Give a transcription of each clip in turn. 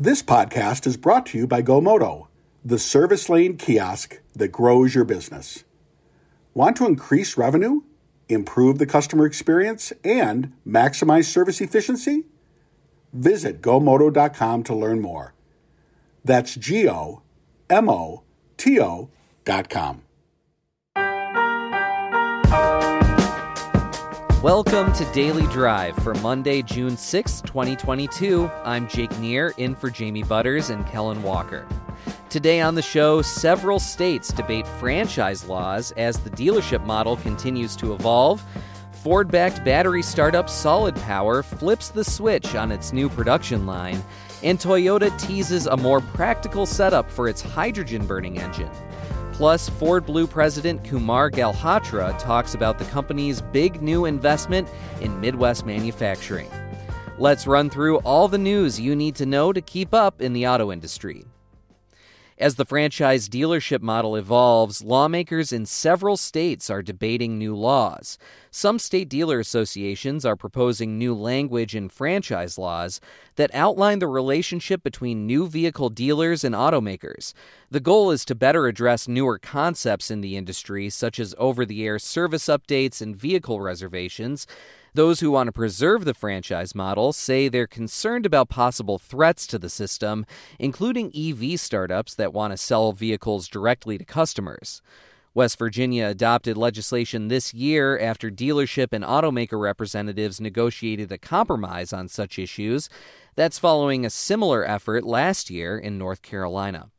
This podcast is brought to you by GoMoto, the service lane kiosk that grows your business. Want to increase revenue, improve the customer experience, and maximize service efficiency? Visit gomoto.com to learn more. That's G O M O T O Welcome to Daily Drive for Monday, June 6, 2022. I'm Jake Neer, in for Jamie Butters and Kellen Walker. Today on the show, several states debate franchise laws as the dealership model continues to evolve. Ford backed battery startup Solid Power flips the switch on its new production line, and Toyota teases a more practical setup for its hydrogen burning engine. Plus, Ford Blue President Kumar Galhotra talks about the company's big new investment in Midwest manufacturing. Let's run through all the news you need to know to keep up in the auto industry. As the franchise dealership model evolves, lawmakers in several states are debating new laws. Some state dealer associations are proposing new language in franchise laws that outline the relationship between new vehicle dealers and automakers. The goal is to better address newer concepts in the industry, such as over the air service updates and vehicle reservations, those who want to preserve the franchise model say they're concerned about possible threats to the system, including EV startups that want to sell vehicles directly to customers. West Virginia adopted legislation this year after dealership and automaker representatives negotiated a compromise on such issues. That's following a similar effort last year in North Carolina.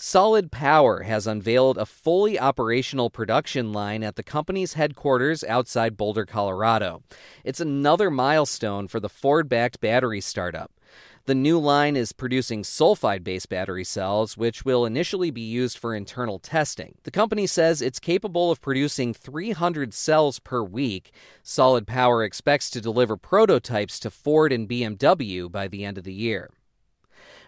Solid Power has unveiled a fully operational production line at the company's headquarters outside Boulder, Colorado. It's another milestone for the Ford backed battery startup. The new line is producing sulfide based battery cells, which will initially be used for internal testing. The company says it's capable of producing 300 cells per week. Solid Power expects to deliver prototypes to Ford and BMW by the end of the year.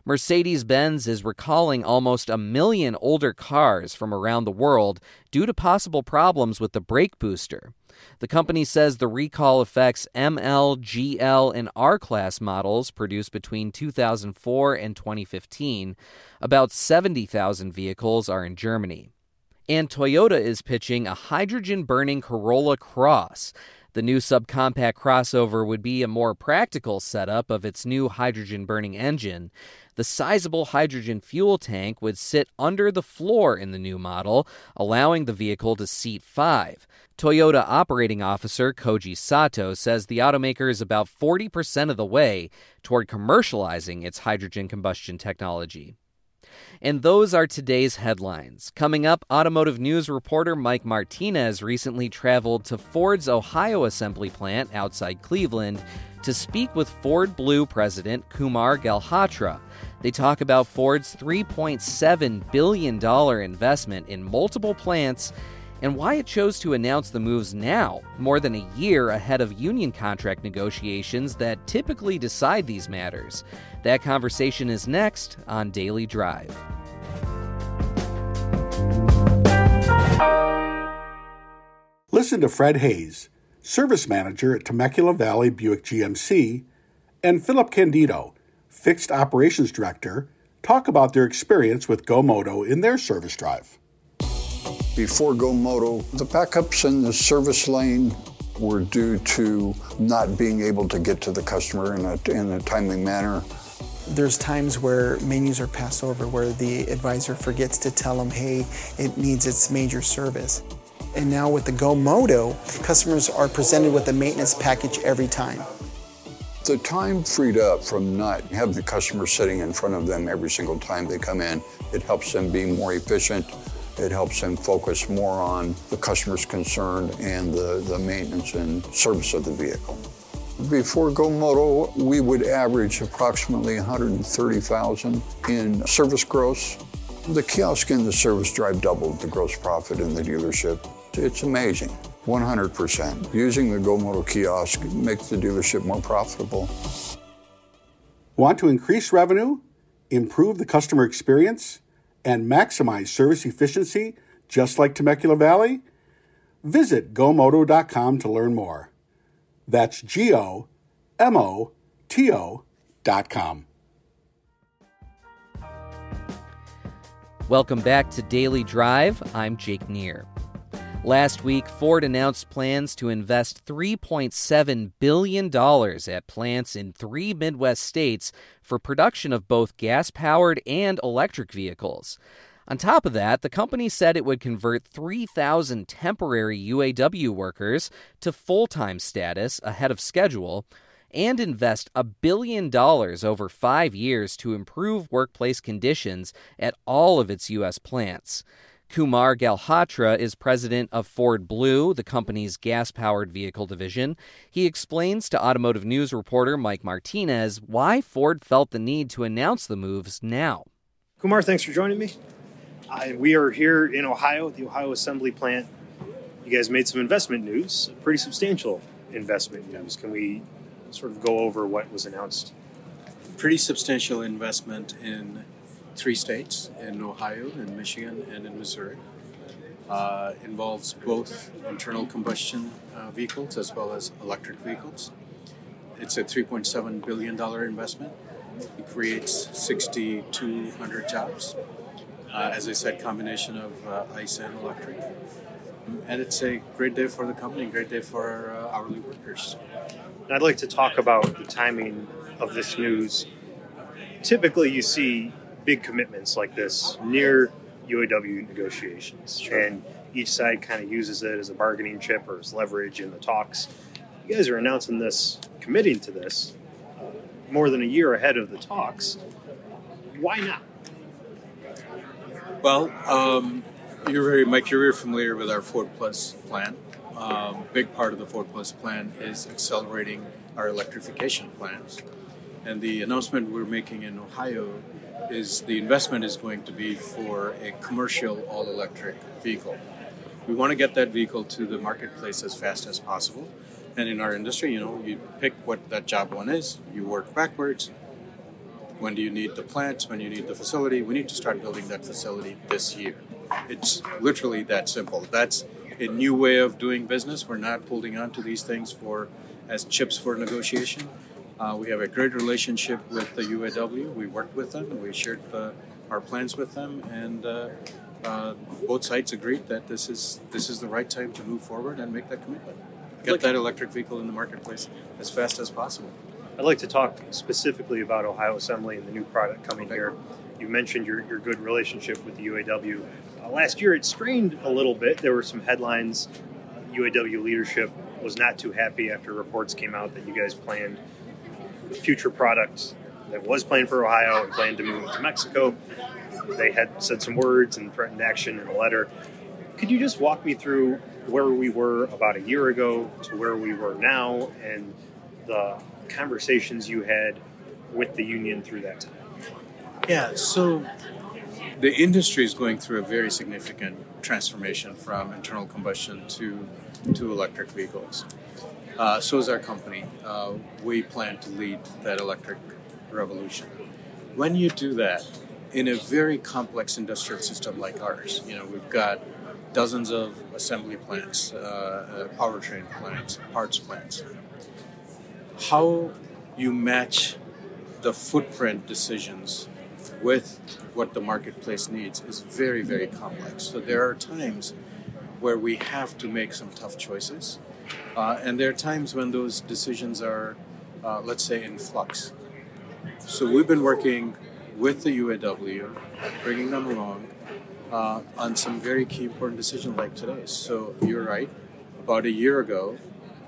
Mercedes Benz is recalling almost a million older cars from around the world due to possible problems with the brake booster. The company says the recall affects ML, GL, and R class models produced between 2004 and 2015. About 70,000 vehicles are in Germany. And Toyota is pitching a hydrogen burning Corolla Cross. The new subcompact crossover would be a more practical setup of its new hydrogen burning engine. The sizable hydrogen fuel tank would sit under the floor in the new model, allowing the vehicle to seat five. Toyota operating officer Koji Sato says the automaker is about 40% of the way toward commercializing its hydrogen combustion technology. And those are today's headlines. Coming up, automotive news reporter Mike Martinez recently traveled to Ford's Ohio assembly plant outside Cleveland to speak with Ford Blue president Kumar Galhotra. They talk about Ford's $3.7 billion investment in multiple plants and why it chose to announce the moves now, more than a year ahead of union contract negotiations that typically decide these matters. That conversation is next on Daily Drive. Listen to Fred Hayes, service manager at Temecula Valley Buick GMC, and Philip Candido, fixed operations director, talk about their experience with GoMoto in their service drive. Before GoMoto, the backups in the service lane were due to not being able to get to the customer in a, in a timely manner. There's times where menus are passed over where the advisor forgets to tell them, hey, it needs its major service. And now with the GoMoto, customers are presented with a maintenance package every time. The time freed up from not having the customer sitting in front of them every single time they come in, it helps them be more efficient. It helps them focus more on the customer's concern and the, the maintenance and service of the vehicle. Before GoMoto, we would average approximately 130,000 in service gross. The kiosk and the service drive doubled the gross profit in the dealership. It's amazing. 100%. Using the GoMoto kiosk makes the dealership more profitable. Want to increase revenue, improve the customer experience, and maximize service efficiency just like Temecula Valley? Visit gomoto.com to learn more. That's G O M O T O.com. Welcome back to Daily Drive. I'm Jake Neer. Last week, Ford announced plans to invest $3.7 billion at plants in three Midwest states for production of both gas powered and electric vehicles. On top of that, the company said it would convert 3,000 temporary UAW workers to full time status ahead of schedule and invest a billion dollars over five years to improve workplace conditions at all of its U.S. plants. Kumar Galhotra is president of Ford Blue, the company's gas powered vehicle division. He explains to automotive news reporter Mike Martinez why Ford felt the need to announce the moves now. Kumar, thanks for joining me. Uh, we are here in Ohio at the Ohio Assembly Plant. You guys made some investment news, pretty substantial investment news. Can we sort of go over what was announced? Pretty substantial investment in three states in Ohio, in Michigan, and in Missouri. Uh, involves both internal combustion uh, vehicles as well as electric vehicles. It's a $3.7 billion investment. It creates 6,200 jobs. Uh, as I said, combination of uh, ICE and electric. And it's a great day for the company, great day for our uh, hourly workers. I'd like to talk about the timing of this news. Typically, you see big commitments like this near UAW negotiations, sure. and each side kind of uses it as a bargaining chip or as leverage in the talks. You guys are announcing this, committing to this, uh, more than a year ahead of the talks. Why not? Well, um, you're very, Mike. You're very familiar with our Ford Plus plan. Um, big part of the Ford Plus plan is accelerating our electrification plans, and the announcement we're making in Ohio is the investment is going to be for a commercial all electric vehicle. We want to get that vehicle to the marketplace as fast as possible. And in our industry, you know, you pick what that job one is, you work backwards. When do you need the plants? When you need the facility? We need to start building that facility this year. It's literally that simple. That's a new way of doing business. We're not holding on to these things for as chips for negotiation. Uh, we have a great relationship with the UAW. We worked with them. We shared the, our plans with them, and uh, uh, both sides agreed that this is this is the right time to move forward and make that commitment. Get like, that electric vehicle in the marketplace as fast as possible. I'd like to talk specifically about Ohio Assembly and the new product coming okay. here. You mentioned your, your good relationship with the UAW. Uh, last year, it strained a little bit. There were some headlines. UAW leadership was not too happy after reports came out that you guys planned future product that was planned for Ohio and planned to move to Mexico. They had said some words and threatened action in a letter. Could you just walk me through where we were about a year ago to where we were now and the conversations you had with the union through that time? Yeah, so the industry is going through a very significant transformation from internal combustion to to electric vehicles. Uh, so is our company. Uh, we plan to lead that electric revolution. When you do that in a very complex industrial system like ours, you know, we've got dozens of assembly plants, uh, uh powertrain plants, parts plants. How you match the footprint decisions with what the marketplace needs is very, very complex. So there are times where we have to make some tough choices uh, and there are times when those decisions are, uh, let's say, in flux. So we've been working with the UAW, bringing them along uh, on some very key important decisions like today. So you're right. About a year ago,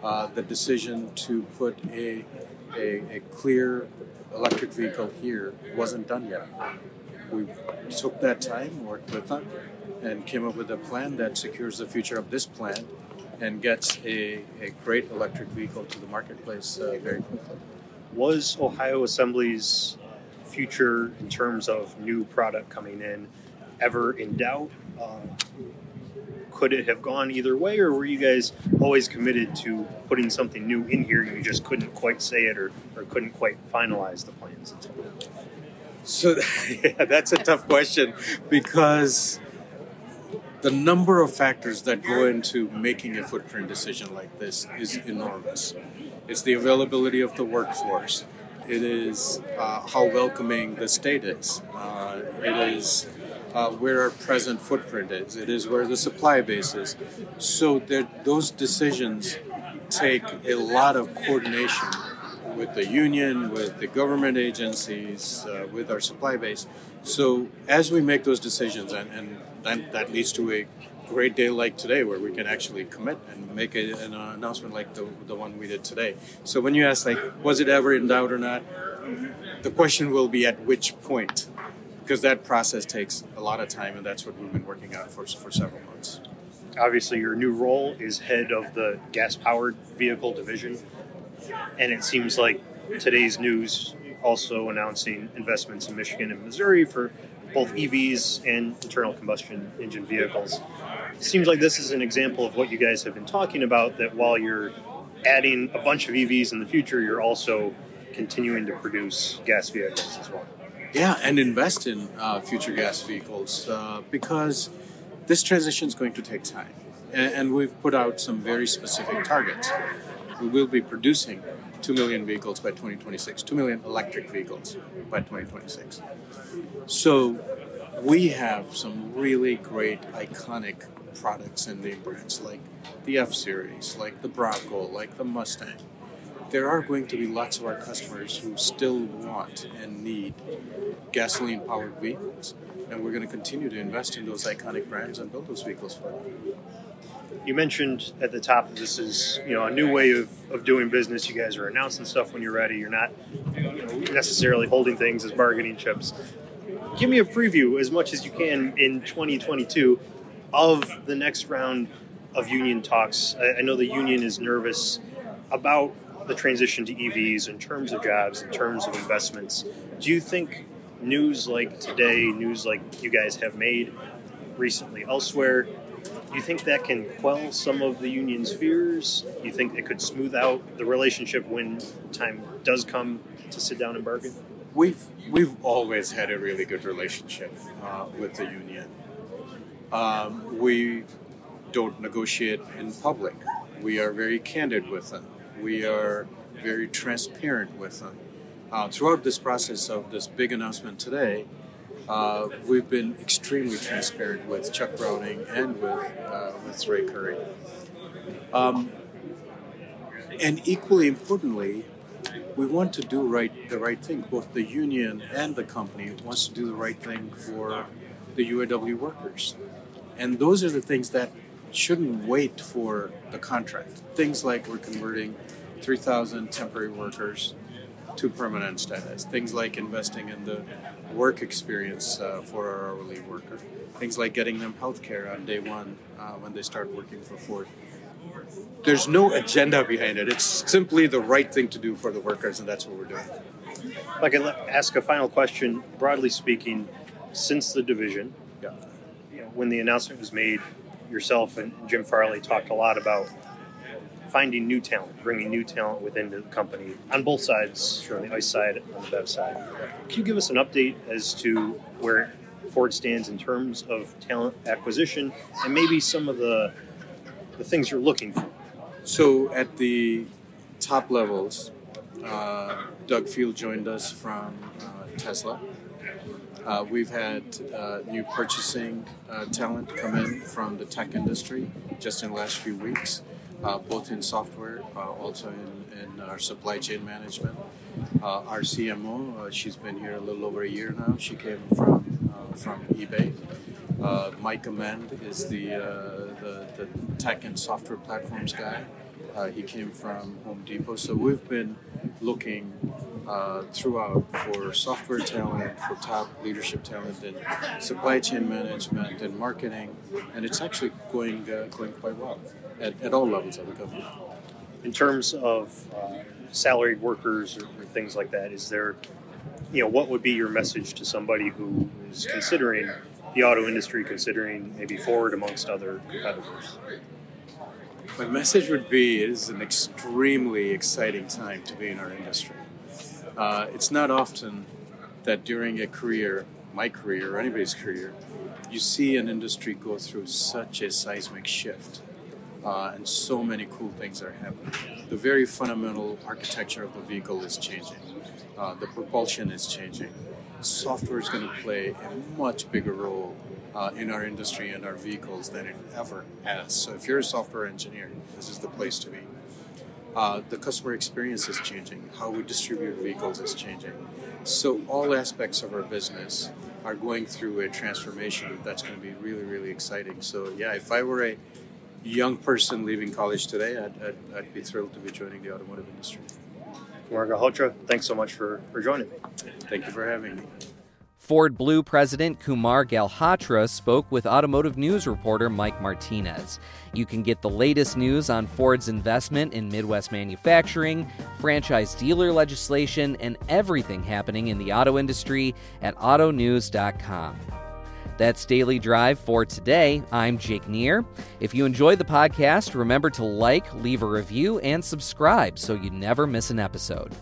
uh, the decision to put a, a, a clear electric vehicle here wasn't done yet. We took that time, worked with them, and came up with a plan that secures the future of this plant and gets a, a great electric vehicle to the marketplace uh, very quickly. Was Ohio Assembly's future in terms of new product coming in ever in doubt? Uh, could it have gone either way, or were you guys always committed to putting something new in here and you just couldn't quite say it or, or couldn't quite finalize the plans? So, yeah, that's a tough question because the number of factors that go into making a footprint decision like this is enormous. It's the availability of the workforce. It is uh, how welcoming the state is. Uh, it is uh, where our present footprint is. It is where the supply base is. So those decisions take a lot of coordination with the union, with the government agencies, uh, with our supply base. So as we make those decisions, and, and that, that leads to a great day like today where we can actually commit and make a, an announcement like the, the one we did today. So when you ask like, was it ever in doubt or not? The question will be at which point, because that process takes a lot of time, and that's what we've been working on for, for several months. Obviously, your new role is head of the gas powered vehicle division, and it seems like today's news also announcing investments in Michigan and Missouri for both EVs and internal combustion engine vehicles. It seems like this is an example of what you guys have been talking about that while you're adding a bunch of EVs in the future, you're also continuing to produce gas vehicles as well. Yeah, and invest in uh, future gas vehicles uh, because this transition is going to take time. And, and we've put out some very specific targets. We will be producing 2 million vehicles by 2026, 2 million electric vehicles by 2026. So we have some really great iconic products and name brands like the F Series, like the Bronco, like the Mustang. There are going to be lots of our customers who still want and need gasoline powered vehicles, and we're going to continue to invest in those iconic brands and build those vehicles for them. You mentioned at the top that this is you know a new way of, of doing business. You guys are announcing stuff when you're ready. You're not you know, necessarily holding things as bargaining chips. Give me a preview as much as you can in 2022 of the next round of union talks. I, I know the union is nervous about the transition to EVs in terms of jobs, in terms of investments. Do you think news like today, news like you guys have made recently elsewhere, you think that can quell some of the union's fears? Do you think it could smooth out the relationship when time does come to sit down and bargain? We've we've always had a really good relationship uh, with the union. Um, we don't negotiate in public. We are very candid with them. We are very transparent with them. Uh, throughout this process of this big announcement today, uh, we've been extremely transparent with Chuck Browning and with uh, with Ray Curry. Um, and equally importantly, we want to do right the right thing. Both the union and the company wants to do the right thing for the UAW workers, and those are the things that shouldn't wait for the contract. Things like we're converting 3,000 temporary workers to permanent status. Things like investing in the work experience uh, for our hourly worker. Things like getting them health care on day one uh, when they start working for Ford. There's no agenda behind it. It's simply the right thing to do for the workers, and that's what we're doing. If I can ask a final question, broadly speaking, since the division, Yeah. you know, when the announcement was made, yourself and Jim Farley talked a lot about finding new talent, bringing new talent within the company on both sides, on the ice side and on the bev side. Can you give us an update as to where Ford stands in terms of talent acquisition and maybe some of the the things you're looking for? So at the top levels, uh, Doug Field joined us from uh, Tesla. Uh, we've had uh, new purchasing uh, talent come in from the tech industry just in the last few weeks, uh, both in software, uh, also in, in our supply chain management. Uh, our CMO, uh, she's been here a little over a year now. She came from uh, from eBay. Uh, Mike Amend is the, the the tech and software platforms guy. He came from Home Depot. So we've been looking throughout for software talent, for top leadership talent in supply chain management and marketing, and it's actually going going quite well at, at all levels of the company. in terms of uh, salaried workers or, or things like that, is there, you know, what would be your message to somebody who is considering the auto industry, considering maybe Ford amongst other competitors? My message would be it is an extremely exciting time to be in our industry. Uh, it's not often that during a career, my career or anybody's career, you see an industry go through such a seismic shift. Uh, and so many cool things are happening. The very fundamental architecture of the vehicle is changing. Uh, the propulsion is changing. software is going to play a much bigger role uh, in our industry and our vehicles than it ever has. So if you're a software engineer, this is the place to be. Uh, the customer experience is changing. How we distribute vehicles is changing. So all aspects of our business are going through a transformation that's going to be really, really exciting. So yeah, if I were a young person leaving college today, I'd, I'd, I'd be thrilled to be joining the automotive industry. Kumar Galhotra, thanks so much for, for joining me. Thank you for having me. Ford Blue President Kumar Galhotra spoke with automotive news reporter Mike Martinez. You can get the latest news on Ford's investment in Midwest manufacturing, franchise dealer legislation, and everything happening in the auto industry at autonews.com. That's Daily Drive for today. I'm Jake Neer. If you enjoyed the podcast, remember to like, leave a review, and subscribe so you never miss an episode.